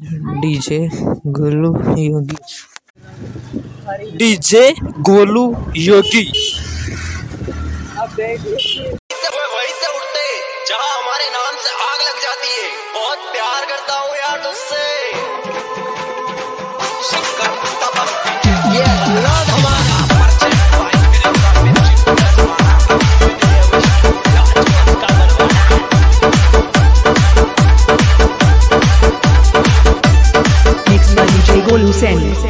DJ Golu Yogi. DJ Golu Yogi. उठते जहाँ हमारे नाम से आग लग जाती है। बहुत प्यार करता हूँ यार तुझसे। Diseño.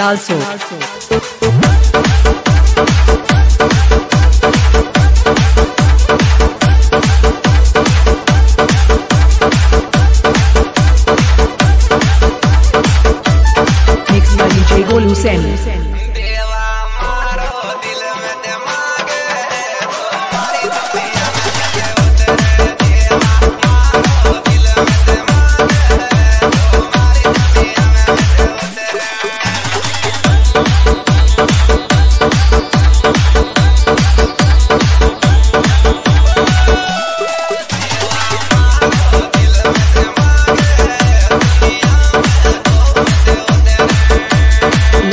Lalso. Mixed Lucena.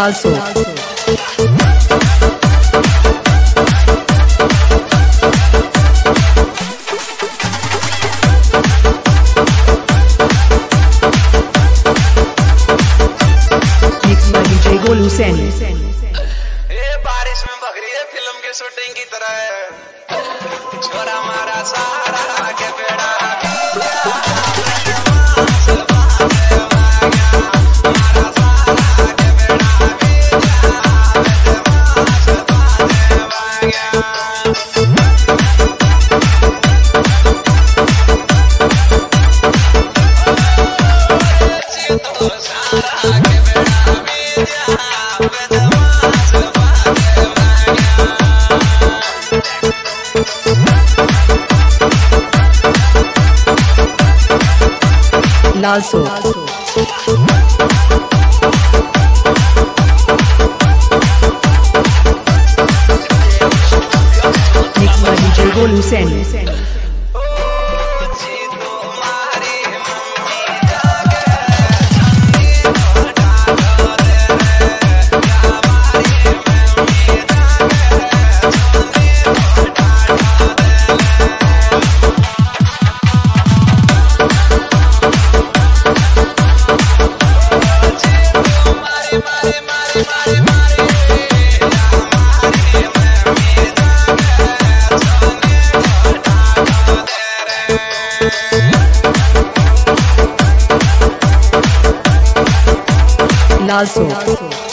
Golu Sen. ये बारिश में है, फ़िल्म की शूटिंग की तरह है। छोरा मारा सारा के बेड़ा। Lalso. Mixed by DJ Golu Sen. Lal so